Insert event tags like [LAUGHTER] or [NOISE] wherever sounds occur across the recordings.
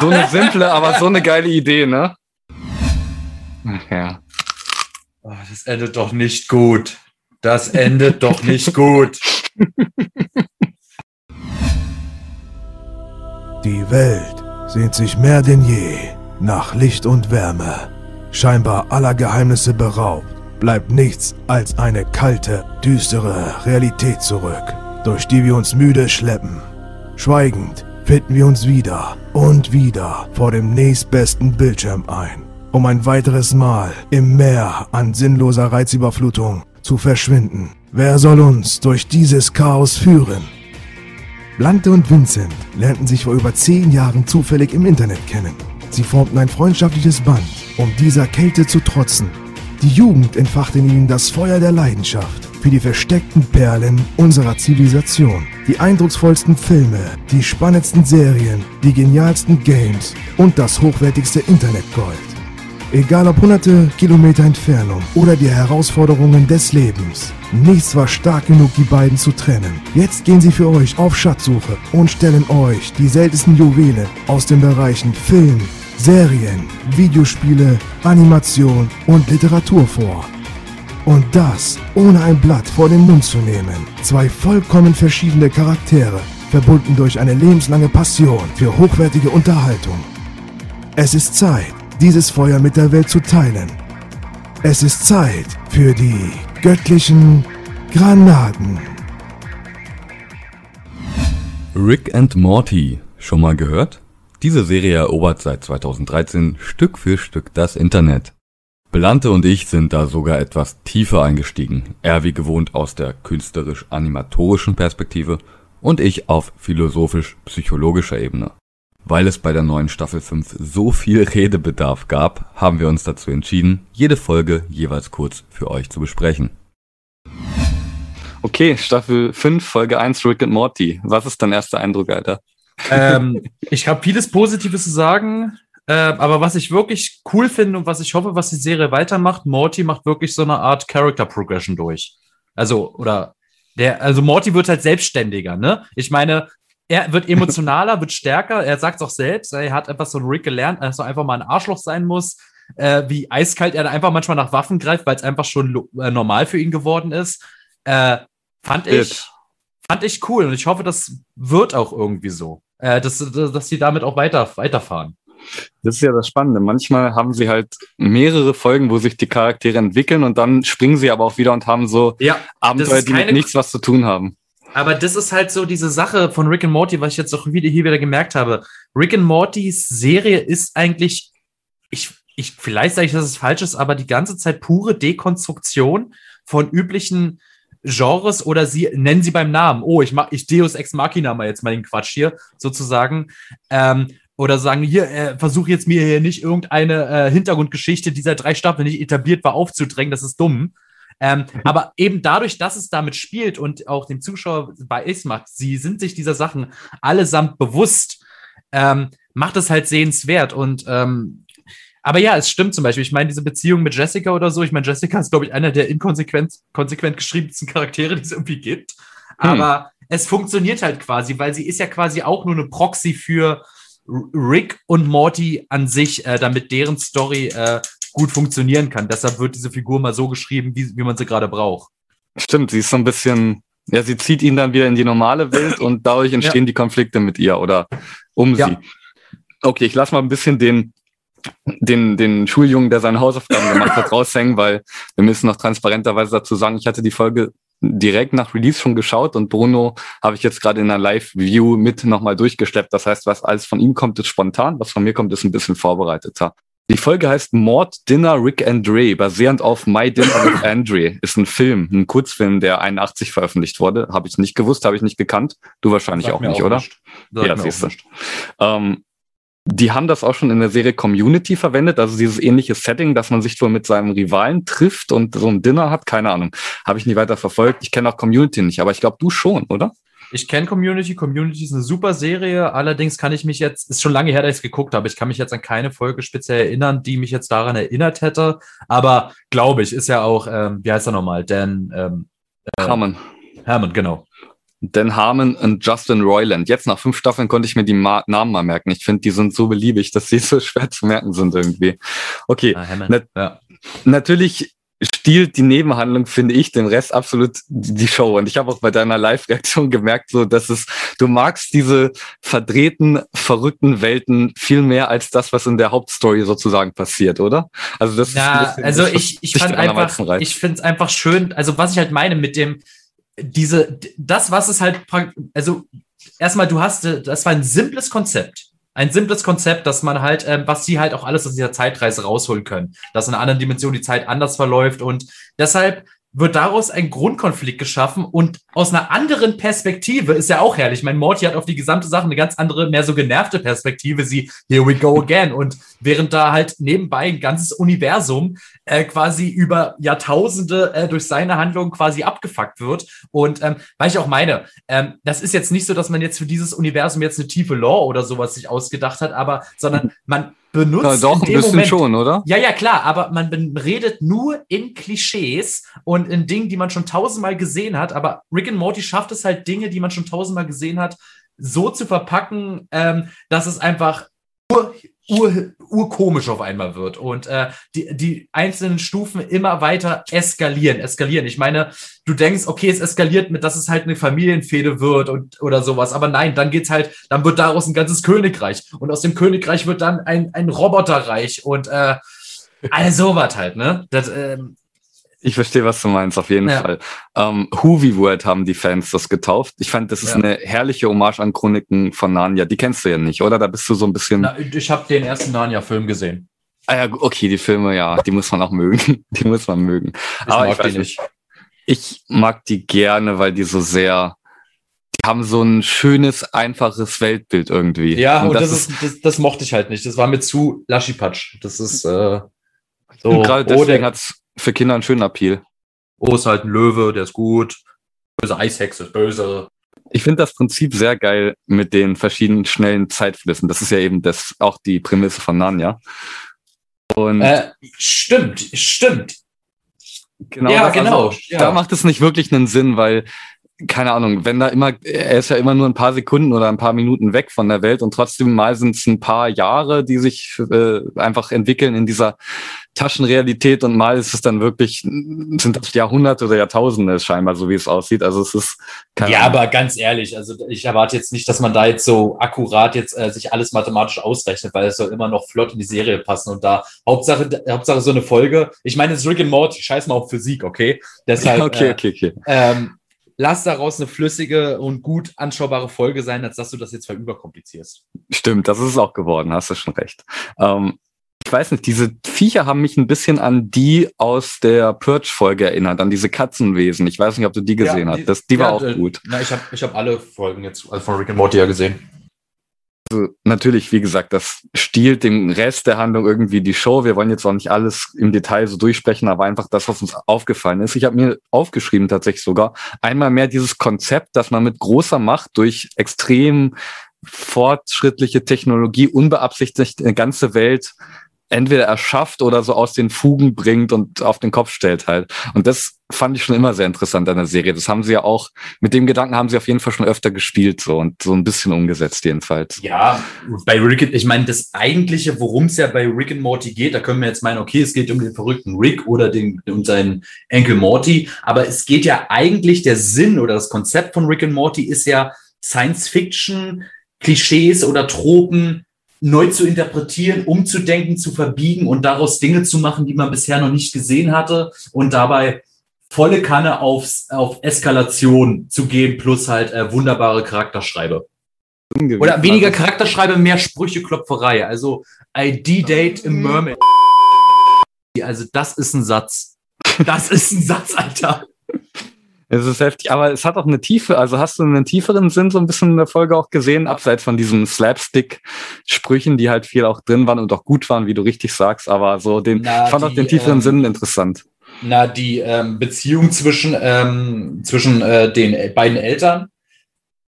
So eine simple, aber so eine geile Idee, ne? Ach ja. Oh, das endet doch nicht gut. Das endet doch nicht gut. Die Welt sehnt sich mehr denn je nach Licht und Wärme. Scheinbar aller Geheimnisse beraubt, bleibt nichts als eine kalte, düstere Realität zurück, durch die wir uns müde schleppen. Schweigend finden wir uns wieder und wieder vor dem nächstbesten Bildschirm ein, um ein weiteres Mal im Meer an sinnloser Reizüberflutung zu verschwinden. Wer soll uns durch dieses Chaos führen? Blante und Vincent lernten sich vor über zehn Jahren zufällig im Internet kennen. Sie formten ein freundschaftliches Band, um dieser Kälte zu trotzen. Die Jugend entfachte in ihnen das Feuer der Leidenschaft für die versteckten Perlen unserer Zivilisation. Die eindrucksvollsten Filme, die spannendsten Serien, die genialsten Games und das hochwertigste Internetgold. Egal ob hunderte Kilometer Entfernung oder die Herausforderungen des Lebens. Nichts war stark genug, die beiden zu trennen. Jetzt gehen sie für euch auf Schatzsuche und stellen euch die seltensten Juwelen aus den Bereichen Film, Serien, Videospiele, Animation und Literatur vor. Und das ohne ein Blatt vor den Mund zu nehmen. Zwei vollkommen verschiedene Charaktere, verbunden durch eine lebenslange Passion für hochwertige Unterhaltung. Es ist Zeit, dieses Feuer mit der Welt zu teilen. Es ist Zeit für die göttlichen Granaten. Rick and Morty, schon mal gehört? Diese Serie erobert seit 2013 Stück für Stück das Internet. Belante und ich sind da sogar etwas tiefer eingestiegen, er wie gewohnt aus der künstlerisch-animatorischen Perspektive und ich auf philosophisch-psychologischer Ebene. Weil es bei der neuen Staffel 5 so viel Redebedarf gab, haben wir uns dazu entschieden, jede Folge jeweils kurz für euch zu besprechen. Okay, Staffel 5, Folge 1, Rick and Morty. Was ist dein erster Eindruck, Alter? Ähm, ich habe vieles Positives zu sagen, äh, aber was ich wirklich cool finde und was ich hoffe, was die Serie weitermacht, Morty macht wirklich so eine Art Character Progression durch. Also, oder der, also Morty wird halt selbstständiger, ne? Ich meine, er wird [LAUGHS] emotionaler, wird stärker. Er sagt es auch selbst. Er hat einfach so ein Rick gelernt, dass er einfach mal ein Arschloch sein muss. Äh, wie eiskalt er da einfach manchmal nach Waffen greift, weil es einfach schon äh, normal für ihn geworden ist. Äh, fand ich, fand ich cool und ich hoffe, das wird auch irgendwie so, äh, dass, dass sie damit auch weiter, weiterfahren. Das ist ja das Spannende. Manchmal haben sie halt mehrere Folgen, wo sich die Charaktere entwickeln und dann springen sie aber auch wieder und haben so ja, Abenteuer, die mit nichts was zu tun haben. Aber das ist halt so diese Sache von Rick and Morty, was ich jetzt auch wieder hier wieder gemerkt habe. Rick and Mortys Serie ist eigentlich, ich, ich, vielleicht sage ich, dass es falsch ist, aber die ganze Zeit pure Dekonstruktion von üblichen Genres oder sie nennen sie beim Namen. Oh, ich mach, ich Deus Ex Machina mal jetzt mal den Quatsch hier sozusagen. Ähm, oder sagen, hier, äh, versuche jetzt mir hier nicht irgendeine äh, Hintergrundgeschichte dieser drei Staffeln nicht etabliert war aufzudrängen, das ist dumm. Ähm, mhm. aber eben dadurch, dass es damit spielt und auch dem Zuschauer bei Ace macht, sie sind sich dieser Sachen allesamt bewusst, ähm, macht es halt sehenswert. Und ähm, aber ja, es stimmt zum Beispiel. Ich meine, diese Beziehung mit Jessica oder so, ich meine, Jessica ist, glaube ich, einer der inkonsequent konsequent geschriebensten Charaktere, die es irgendwie gibt. Hm. Aber es funktioniert halt quasi, weil sie ist ja quasi auch nur eine Proxy für Rick und Morty an sich, äh, damit deren Story äh, gut funktionieren kann. Deshalb wird diese Figur mal so geschrieben, wie, wie man sie gerade braucht. Stimmt, sie ist so ein bisschen, ja, sie zieht ihn dann wieder in die normale Welt und dadurch [LAUGHS] entstehen ja. die Konflikte mit ihr oder um ja. sie. Okay, ich lasse mal ein bisschen den, den, den Schuljungen, der seine Hausaufgaben gemacht hat, raushängen, weil wir müssen noch transparenterweise dazu sagen, ich hatte die Folge direkt nach Release schon geschaut und Bruno habe ich jetzt gerade in einer Live-View mit nochmal durchgesteppt. Das heißt, was alles von ihm kommt, ist spontan, was von mir kommt, ist ein bisschen vorbereiteter. Die Folge heißt Mord Dinner Rick and Dre, basierend auf My Dinner with Andre. Ist ein Film, ein Kurzfilm, der 81 veröffentlicht wurde. Habe ich nicht gewusst, habe ich nicht gekannt. Du wahrscheinlich auch nicht, auch oder? Nicht. Ja, siehst du. Ähm, die haben das auch schon in der Serie Community verwendet, also dieses ähnliche Setting, dass man sich wohl mit seinem Rivalen trifft und so ein Dinner hat. Keine Ahnung. Habe ich nie weiter verfolgt. Ich kenne auch Community nicht, aber ich glaube, du schon, oder? Ich kenne Community. Community ist eine super Serie. Allerdings kann ich mich jetzt, ist schon lange her, dass ich es geguckt habe. Ich kann mich jetzt an keine Folge speziell erinnern, die mich jetzt daran erinnert hätte. Aber glaube ich, ist ja auch, ähm, wie heißt er nochmal? Dan ähm, äh, Herman. Herman, genau. Dan Harmon und Justin Roiland. Jetzt nach fünf Staffeln konnte ich mir die Ma Namen mal merken. Ich finde, die sind so beliebig, dass sie [LAUGHS] so schwer zu merken sind irgendwie. Okay, Ah, na ja. natürlich stiehlt die Nebenhandlung, finde ich, den Rest absolut die Show. Und ich habe auch bei deiner Live-Reaktion gemerkt, so dass es, du magst diese verdrehten, verrückten Welten viel mehr als das, was in der Hauptstory sozusagen passiert, oder? Also das Ja, ist ein bisschen also ich, ich fand einfach, ich finde es einfach schön, also was ich halt meine mit dem, diese, das, was es halt, also erstmal, du hast, das war ein simples Konzept. Ein simples Konzept, dass man halt, ähm, was sie halt auch alles aus dieser Zeitreise rausholen können. Dass in einer anderen Dimension die Zeit anders verläuft und deshalb wird daraus ein Grundkonflikt geschaffen und aus einer anderen Perspektive ist ja auch herrlich. Mein Morty hat auf die gesamte Sache eine ganz andere, mehr so genervte Perspektive. Sie, here we go again. Und während da halt nebenbei ein ganzes Universum äh, quasi über Jahrtausende äh, durch seine Handlungen quasi abgefuckt wird. Und ähm, weil ich auch meine, ähm, das ist jetzt nicht so, dass man jetzt für dieses Universum jetzt eine tiefe Lore oder sowas sich ausgedacht hat, aber sondern man benutzt ja, doch, in ein bisschen Moment schon, oder? ja, ja, klar, aber man redet nur in Klischees und in Dingen, die man schon tausendmal gesehen hat. Aber Rick and Morty schafft es halt, Dinge, die man schon tausendmal gesehen hat, so zu verpacken, ähm, dass es einfach ur, urkomisch auf einmal wird und äh, die, die einzelnen Stufen immer weiter eskalieren, eskalieren. Ich meine, du denkst, okay, es eskaliert mit, dass es halt eine Familienfehde wird und oder sowas, aber nein, dann geht's halt, dann wird daraus ein ganzes Königreich und aus dem Königreich wird dann ein, ein Roboterreich und äh, all sowas halt, ne? Das, ähm, Ich verstehe, was du meinst, auf jeden Ja. Fall. Ähm, Hoovy World haben die Fans das getauft. Ich fand, das ist Ja. eine herrliche Hommage an Chroniken von Narnia. Die kennst du ja nicht, oder? Da bist du so ein bisschen. na, ich habe den ersten Narnia-Film gesehen. Ah ja, okay, die Filme, ja, die muss man auch mögen. [LAUGHS] Die muss man mögen. Ich Aber mag ich die nicht. Ich mag die gerne, weil die so sehr, die haben so ein schönes, einfaches Weltbild irgendwie. Ja, und, das, ist, das, das mochte ich halt nicht. Das war mir zu laschipatsch. Das ist äh, so, und gerade oh, deswegen der, hat's für Kinder einen schönen Appeal. oh, ist halt ein Löwe, der ist gut. Böse Eishexe ist böse. Ich finde das Prinzip sehr geil mit den verschiedenen schnellen Zeitflüssen. Das ist ja eben das auch die Prämisse von Narnia. Und Äh, stimmt, stimmt. genau, ja, das, genau, Also, ja. Da macht es nicht wirklich einen Sinn, weil keine Ahnung, wenn da immer, er ist ja immer nur ein paar Sekunden oder ein paar Minuten weg von der Welt und trotzdem mal sind es ein paar Jahre, die sich äh, einfach entwickeln in dieser Taschenrealität und mal ist es dann wirklich, sind das Jahrhunderte oder Jahrtausende scheinbar, so wie es aussieht. Also es ist keine Ja, Ahnung. aber ganz ehrlich, also ich erwarte jetzt nicht, dass man da jetzt so akkurat jetzt äh, sich alles mathematisch ausrechnet, weil es soll immer noch flott in die Serie passen und da Hauptsache, Hauptsache so eine Folge. Ich meine, es ist Rick and Morty, scheiß mal auf Physik, okay? Deshalb, [LAUGHS] okay, äh, okay, okay. Ähm, lass daraus eine flüssige und gut anschaubare Folge sein, als dass du das jetzt verüberkomplizierst. Stimmt, das ist es auch geworden, hast du schon recht. Ähm, ich weiß nicht, diese Viecher haben mich ein bisschen an die aus der Purge-Folge erinnert, an diese Katzenwesen. Ich weiß nicht, ob du die gesehen Ja, hast. die- Das, die war ja, auch äh, gut. Na, ich habe ich hab alle Folgen jetzt also von Rick and Morty ja gesehen. Also, natürlich, wie gesagt, das stiehlt dem Rest der Handlung irgendwie die Show. Wir wollen jetzt auch nicht alles im Detail so durchsprechen, aber einfach das, was uns aufgefallen ist. Ich habe mir aufgeschrieben tatsächlich sogar einmal mehr dieses Konzept, dass man mit großer Macht durch extrem fortschrittliche Technologie unbeabsichtigt eine ganze Welt entweder erschafft oder so aus den Fugen bringt und auf den Kopf stellt halt. Und das fand ich schon immer sehr interessant an der Serie. Das haben sie ja auch, mit dem Gedanken haben sie auf jeden Fall schon öfter gespielt so und so ein bisschen umgesetzt jedenfalls. Ja, bei Rick, ich meine, das eigentliche, worum es ja bei Rick and Morty geht, da können wir jetzt meinen, okay, es geht um den verrückten Rick oder den und seinen Enkel Morty, aber es geht ja eigentlich der Sinn oder das Konzept von Rick and Morty ist ja Science Fiction, Klischees oder Tropen neu zu interpretieren, umzudenken, zu verbiegen und daraus Dinge zu machen, die man bisher noch nicht gesehen hatte und dabei volle Kanne aufs, auf Eskalation zu gehen, plus halt äh, wunderbare Charakterschreibe. Oder weniger Charakterschreibe, mehr Sprücheklopferei. Also ID-Date im Mermaid. Also das ist ein Satz. Das ist ein Satz, Alter. Es ist heftig, aber es hat auch eine Tiefe. Also hast du einen tieferen Sinn so ein bisschen in der Folge auch gesehen, abseits von diesen Slapstick-Sprüchen, die halt viel auch drin waren und auch gut waren, wie du richtig sagst. Aber so den, Na, ich fand auch die, den tieferen ähm, Sinn interessant. Na, die ähm, Beziehung zwischen, ähm, zwischen äh, den beiden Eltern,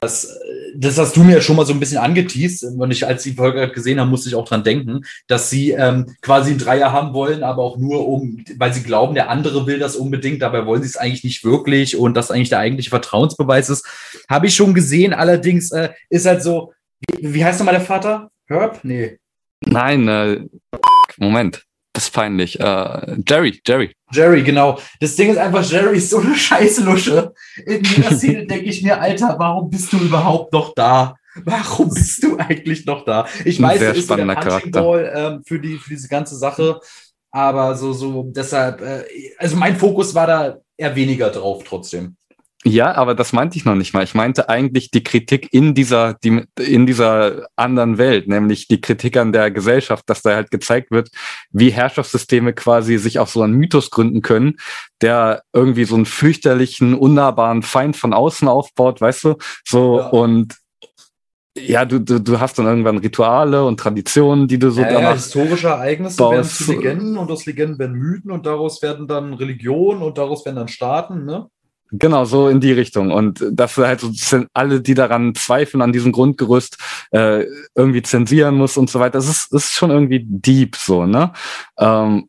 das, das hast du mir schon mal so ein bisschen angeteased. Und ich, als ich die Folge gesehen habe, musste ich auch dran denken, dass sie ähm, quasi einen Dreier haben wollen, aber auch nur um, weil sie glauben, der andere will das unbedingt, dabei wollen sie es eigentlich nicht wirklich und das eigentlich der eigentliche Vertrauensbeweis ist. Habe ich schon gesehen, allerdings äh, ist halt so, wie, wie heißt nochmal der Vater? Herb? Nee. Nein, äh, Moment. Das ist peinlich. Äh, Jerry, Jerry. Jerry, genau. Das Ding ist einfach, Jerry ist so eine scheiße Lusche. In jeder Szene [LAUGHS] denke ich mir, Alter, warum bist du überhaupt noch da? Warum bist du eigentlich noch da? Ich weiß, er ist der Punching Charakter. Ball ähm, für, die, für diese ganze Sache. Aber so, so, deshalb, äh, also mein Fokus war da eher weniger drauf trotzdem. Ja, aber das meinte ich noch nicht mal. Ich meinte eigentlich die Kritik in dieser, die, in dieser anderen Welt, nämlich die Kritik an der Gesellschaft, dass da halt gezeigt wird, wie Herrschaftssysteme quasi sich auf so einen Mythos gründen können, der irgendwie so einen fürchterlichen, unnahbaren Feind von außen aufbaut, weißt du? So, Ja. und ja, du, du, du hast dann irgendwann Rituale und Traditionen, die du so Ja, ja, danach historische Ereignisse baust- werden zu Legenden und aus Legenden werden Mythen und daraus werden dann Religionen und daraus werden dann Staaten, ne? Genau, so in die Richtung. Und dass du halt so alle, die daran zweifeln, an diesem Grundgerüst, äh, irgendwie zensieren muss und so weiter. Das ist, ist schon irgendwie deep so, ne? Ähm,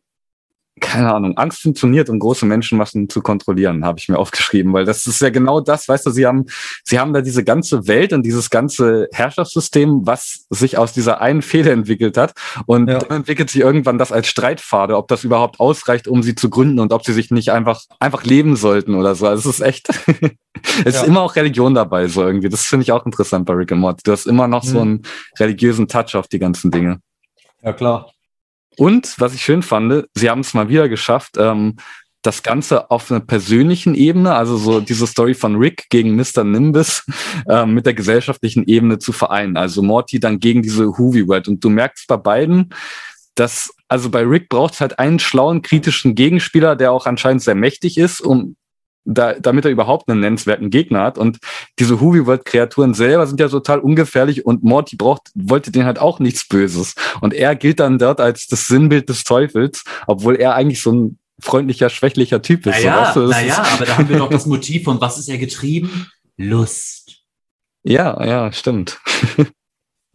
keine Ahnung, Angst funktioniert, um große Menschenmassen zu kontrollieren, habe ich mir aufgeschrieben, weil das ist ja genau das, weißt du, sie haben, sie haben da diese ganze Welt und dieses ganze Herrschaftssystem, was sich aus dieser einen Fehde entwickelt hat. Und Ja. dann entwickelt sich irgendwann das als Streitpfade, ob das überhaupt ausreicht, um sie zu gründen und ob sie sich nicht einfach, einfach leben sollten oder so. Also es ist echt, [LAUGHS] es Ja. ist immer auch Religion dabei, so irgendwie. Das finde ich auch interessant bei Rick and Morty. Du hast immer noch so Mhm. einen religiösen Touch auf die ganzen Dinge. Ja, klar. Und was ich schön fand, sie haben es mal wieder geschafft, ähm, das Ganze auf einer persönlichen Ebene, also so diese Story von Rick gegen Mr. Nimbus, ähm, mit der gesellschaftlichen Ebene zu vereinen. Also Morty dann gegen diese Hoovy World. Und du merkst bei beiden, dass, also bei Rick braucht es halt einen schlauen, kritischen Gegenspieler, der auch anscheinend sehr mächtig ist, um da, damit er überhaupt einen nennenswerten Gegner hat. Und diese Hoovy World Kreaturen selber sind ja total ungefährlich und Morty braucht, wollte denen halt auch nichts Böses. Und er gilt dann dort als das Sinnbild des Teufels, obwohl er eigentlich so ein freundlicher, schwächlicher Typ ist. so, Naja? Das naja, aber da haben wir doch das [LAUGHS] Motiv von was ist er getrieben? Lust. Ja, ja, stimmt. [LAUGHS]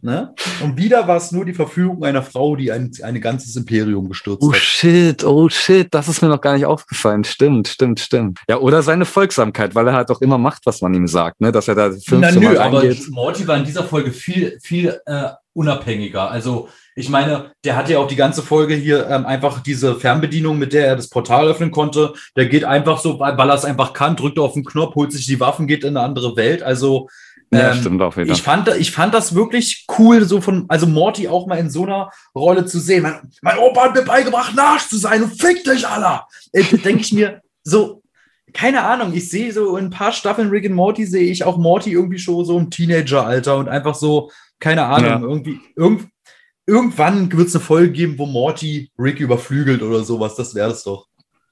Ne? Und wieder war es nur die Verführung einer Frau, die ein, ein ganzes Imperium gestürzt Oh hat. shit, oh shit, das ist mir noch gar nicht aufgefallen. Stimmt, stimmt, stimmt. Ja, oder seine Folgsamkeit, weil er halt auch immer macht, was man ihm sagt, ne? Dass er da 15 Na nö, aber. Morty war in dieser Folge viel, viel äh, unabhängiger. Also ich meine, der hat ja auch die ganze Folge hier ähm, einfach diese Fernbedienung, mit der er das Portal öffnen konnte. Der geht einfach so, weil weil er es einfach kann, drückt auf den Knopf, holt sich die Waffen, geht in eine andere Welt. Also Ja, ähm, stimmt auch wieder. ich fand, ich fand das wirklich cool, so von, also Morty auch mal in so einer Rolle zu sehen. Mein, mein Opa hat mir beigebracht, Narsch zu sein und fick dich, Alter. Da denke ich mir so, keine Ahnung, ich sehe so in ein paar Staffeln Rick and Morty sehe ich auch Morty irgendwie schon so im Teenager-Alter und einfach so, keine Ahnung, Ja. irgendwie, irgend, irgendwann wird es eine Folge geben, wo Morty Rick überflügelt oder sowas, das wäre es doch.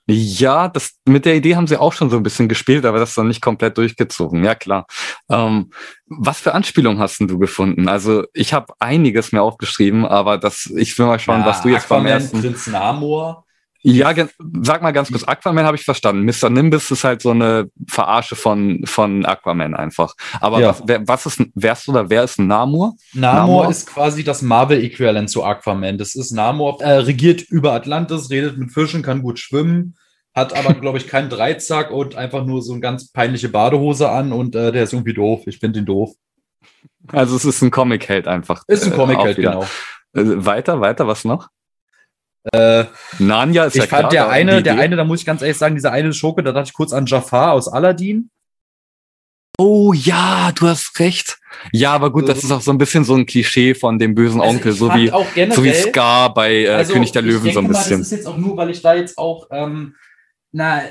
Ja, das, mit der Idee haben sie auch schon so ein bisschen gespielt, aber das dann nicht komplett durchgezogen. Ja, klar. Ähm, was für Anspielungen hast denn du gefunden? Also, ich habe einiges mehr aufgeschrieben, aber das, ich will mal schauen, Ja, was du jetzt beim Aquaman, ersten. Prinz Namor. Ja, sag mal ganz kurz, Aquaman habe ich verstanden. Mr. Nimbus ist halt so eine Verarsche von, von Aquaman einfach. Aber Ja. was, wer, was ist, wärst du oder wer ist Namor? Namor, Namor? ist quasi das Marvel-Äquivalent zu Aquaman. Das ist Namor, äh, regiert über Atlantis, redet mit Fischen, kann gut schwimmen, hat aber, [LAUGHS] glaube ich, keinen Dreizack und einfach nur so eine ganz peinliche Badehose an und äh, der ist irgendwie doof. Ich finde ihn doof. Also es ist ein Comic-Held einfach. Ist ein Äh, Comic-Held, wieder. genau. Äh, weiter, weiter, was noch? Äh, Narnia ist ich ja fand klar, der eine, der eine, da muss ich ganz ehrlich sagen, dieser eine Schurke, da dachte ich kurz an Jafar aus Aladdin. Oh ja, du hast recht. Ja, aber gut, das ist auch so ein bisschen so ein Klischee von dem bösen Also Onkel, so wie, auch generell, so wie Scar bei äh, Also, König der Löwen so ein denke mal, bisschen. Das ist jetzt auch nur, weil ich da jetzt auch, ähm, na, äh,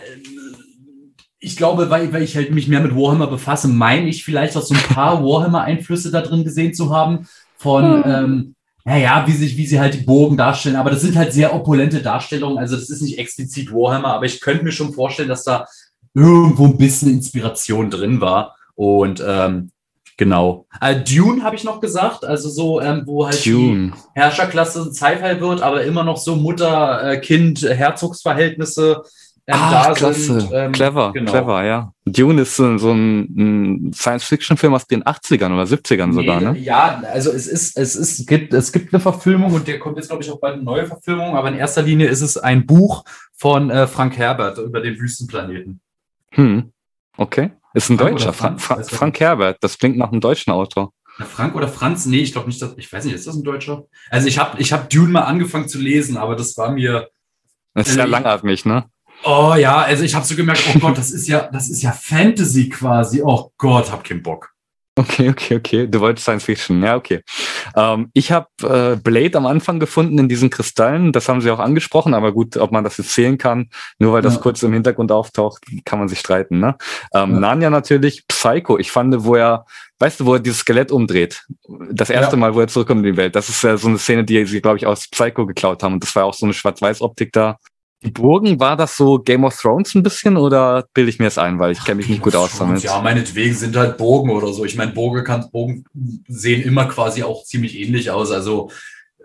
ich glaube, weil, weil ich halt mich mehr mit Warhammer befasse, meine ich vielleicht auch so ein paar [LAUGHS] Warhammer-Einflüsse da drin gesehen zu haben. Von, ähm, naja, wie, sich, wie sie halt die Burgen darstellen. Aber das sind halt sehr opulente Darstellungen. Also, das ist nicht explizit Warhammer, aber ich könnte mir schon vorstellen, dass da irgendwo ein bisschen Inspiration drin war. Und ähm, genau. Äh, Dune habe ich noch gesagt, also so, ähm, wo halt die, Dune. Herrscherklasse Sci-Fi wird, aber immer noch so Mutter-Kind-Herzogsverhältnisse ähm, ah, da klasse. sind. Ähm, clever, genau. clever, ja. Dune ist so, so ein, ein Science-Fiction-Film aus den 80ern oder 70ern nee, sogar, ne? Ja, also es ist, es ist, gibt, es gibt eine Verfilmung und der kommt jetzt, glaube ich, auch bald eine neue Verfilmung, aber in erster Linie ist es ein Buch von äh, Frank Herbert über den Wüstenplaneten. Hm. Okay. Ist ein Frank Deutscher. Frank, Frank, Frank Herbert. Das klingt nach einem deutschen Autor. Frank oder Franz? Nee, ich glaube nicht, dass, ich weiß nicht, ist das ein Deutscher? Also ich habe ich hab Dune mal angefangen zu lesen, aber das war mir. Das ist ja langatmig, ne? Oh ja, also ich habe so gemerkt, oh Gott, das ist ja, das ist ja Fantasy quasi. Oh Gott, hab keinen Bock. Okay, okay, okay. Du wolltest Science Fiction. Ja, okay. Ähm, ich habe äh, Blade am Anfang gefunden in diesen Kristallen. Das haben sie auch angesprochen, aber gut, ob man das jetzt zählen kann, nur weil das ja. kurz im Hintergrund auftaucht, kann man sich streiten. Ne? Ähm, ja. Narnia natürlich, Psycho. Ich fand, wo er, weißt du, wo er dieses Skelett umdreht. Das erste ja. Mal, wo er zurückkommt in die Welt. Das ist ja so eine Szene, die sie, glaube ich, aus Psycho geklaut haben. Und das war auch so eine Schwarz-Weiß-Optik da. Die Burgen, war das so Game of Thrones ein bisschen oder bilde ich mir es ein, weil ich kenne mich nicht gut aus damit? Ja, meinetwegen sind halt Burgen oder so. Ich meine, Burgen, kann, Burgen sehen immer quasi auch ziemlich ähnlich aus. Also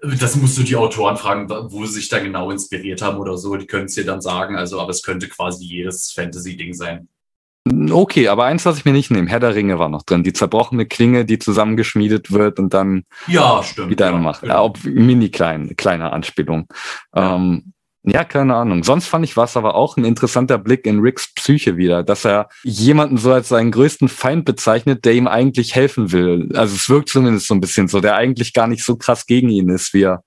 das musst du die Autoren fragen, wo sie sich da genau inspiriert haben oder so. Die können es dir dann sagen. Also, aber es könnte quasi jedes Fantasy-Ding sein. Okay, aber eins lasse ich mir nicht nehmen. Herr der Ringe war noch drin. Die zerbrochene Klinge, die zusammengeschmiedet wird und dann ja, stimmt, wieder ja, macht. Genau. Ja, mini klein, kleine Anspielung. Ja. Ähm, ja, keine Ahnung. Sonst fand ich was aber auch ein interessanter Blick in Ricks Psyche wieder, dass er jemanden so als seinen größten Feind bezeichnet, der ihm eigentlich helfen will. Also es wirkt zumindest so ein bisschen so, der eigentlich gar nicht so krass gegen ihn ist, wie er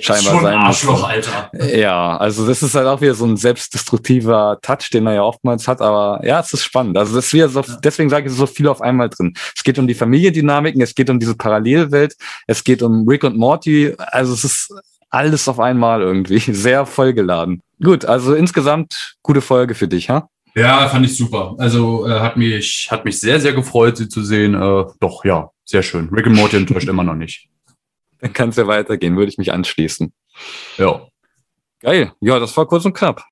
scheinbar schon sein Arschloch, muss. Alter. Ja, also das ist halt auch wieder so ein selbstdestruktiver Touch, den er ja oftmals hat, aber ja, es ist spannend. Also das ist wieder so, ja. deswegen sage ich so viel auf einmal drin. Es geht um die Familiendynamiken, es geht um diese Parallelwelt, es geht um Rick und Morty, also es ist alles auf einmal irgendwie. [LAUGHS] Sehr vollgeladen. Gut, also insgesamt gute Folge für dich, ha? Ja, fand ich super. Also äh, hat mich hat mich sehr sehr gefreut, sie zu sehen. Äh, doch ja, sehr schön. Rick and Morty enttäuscht immer noch nicht. [LAUGHS] Dann kann es ja weitergehen, würde ich mich anschließen. Ja. Geil. Ja, das war kurz und knapp.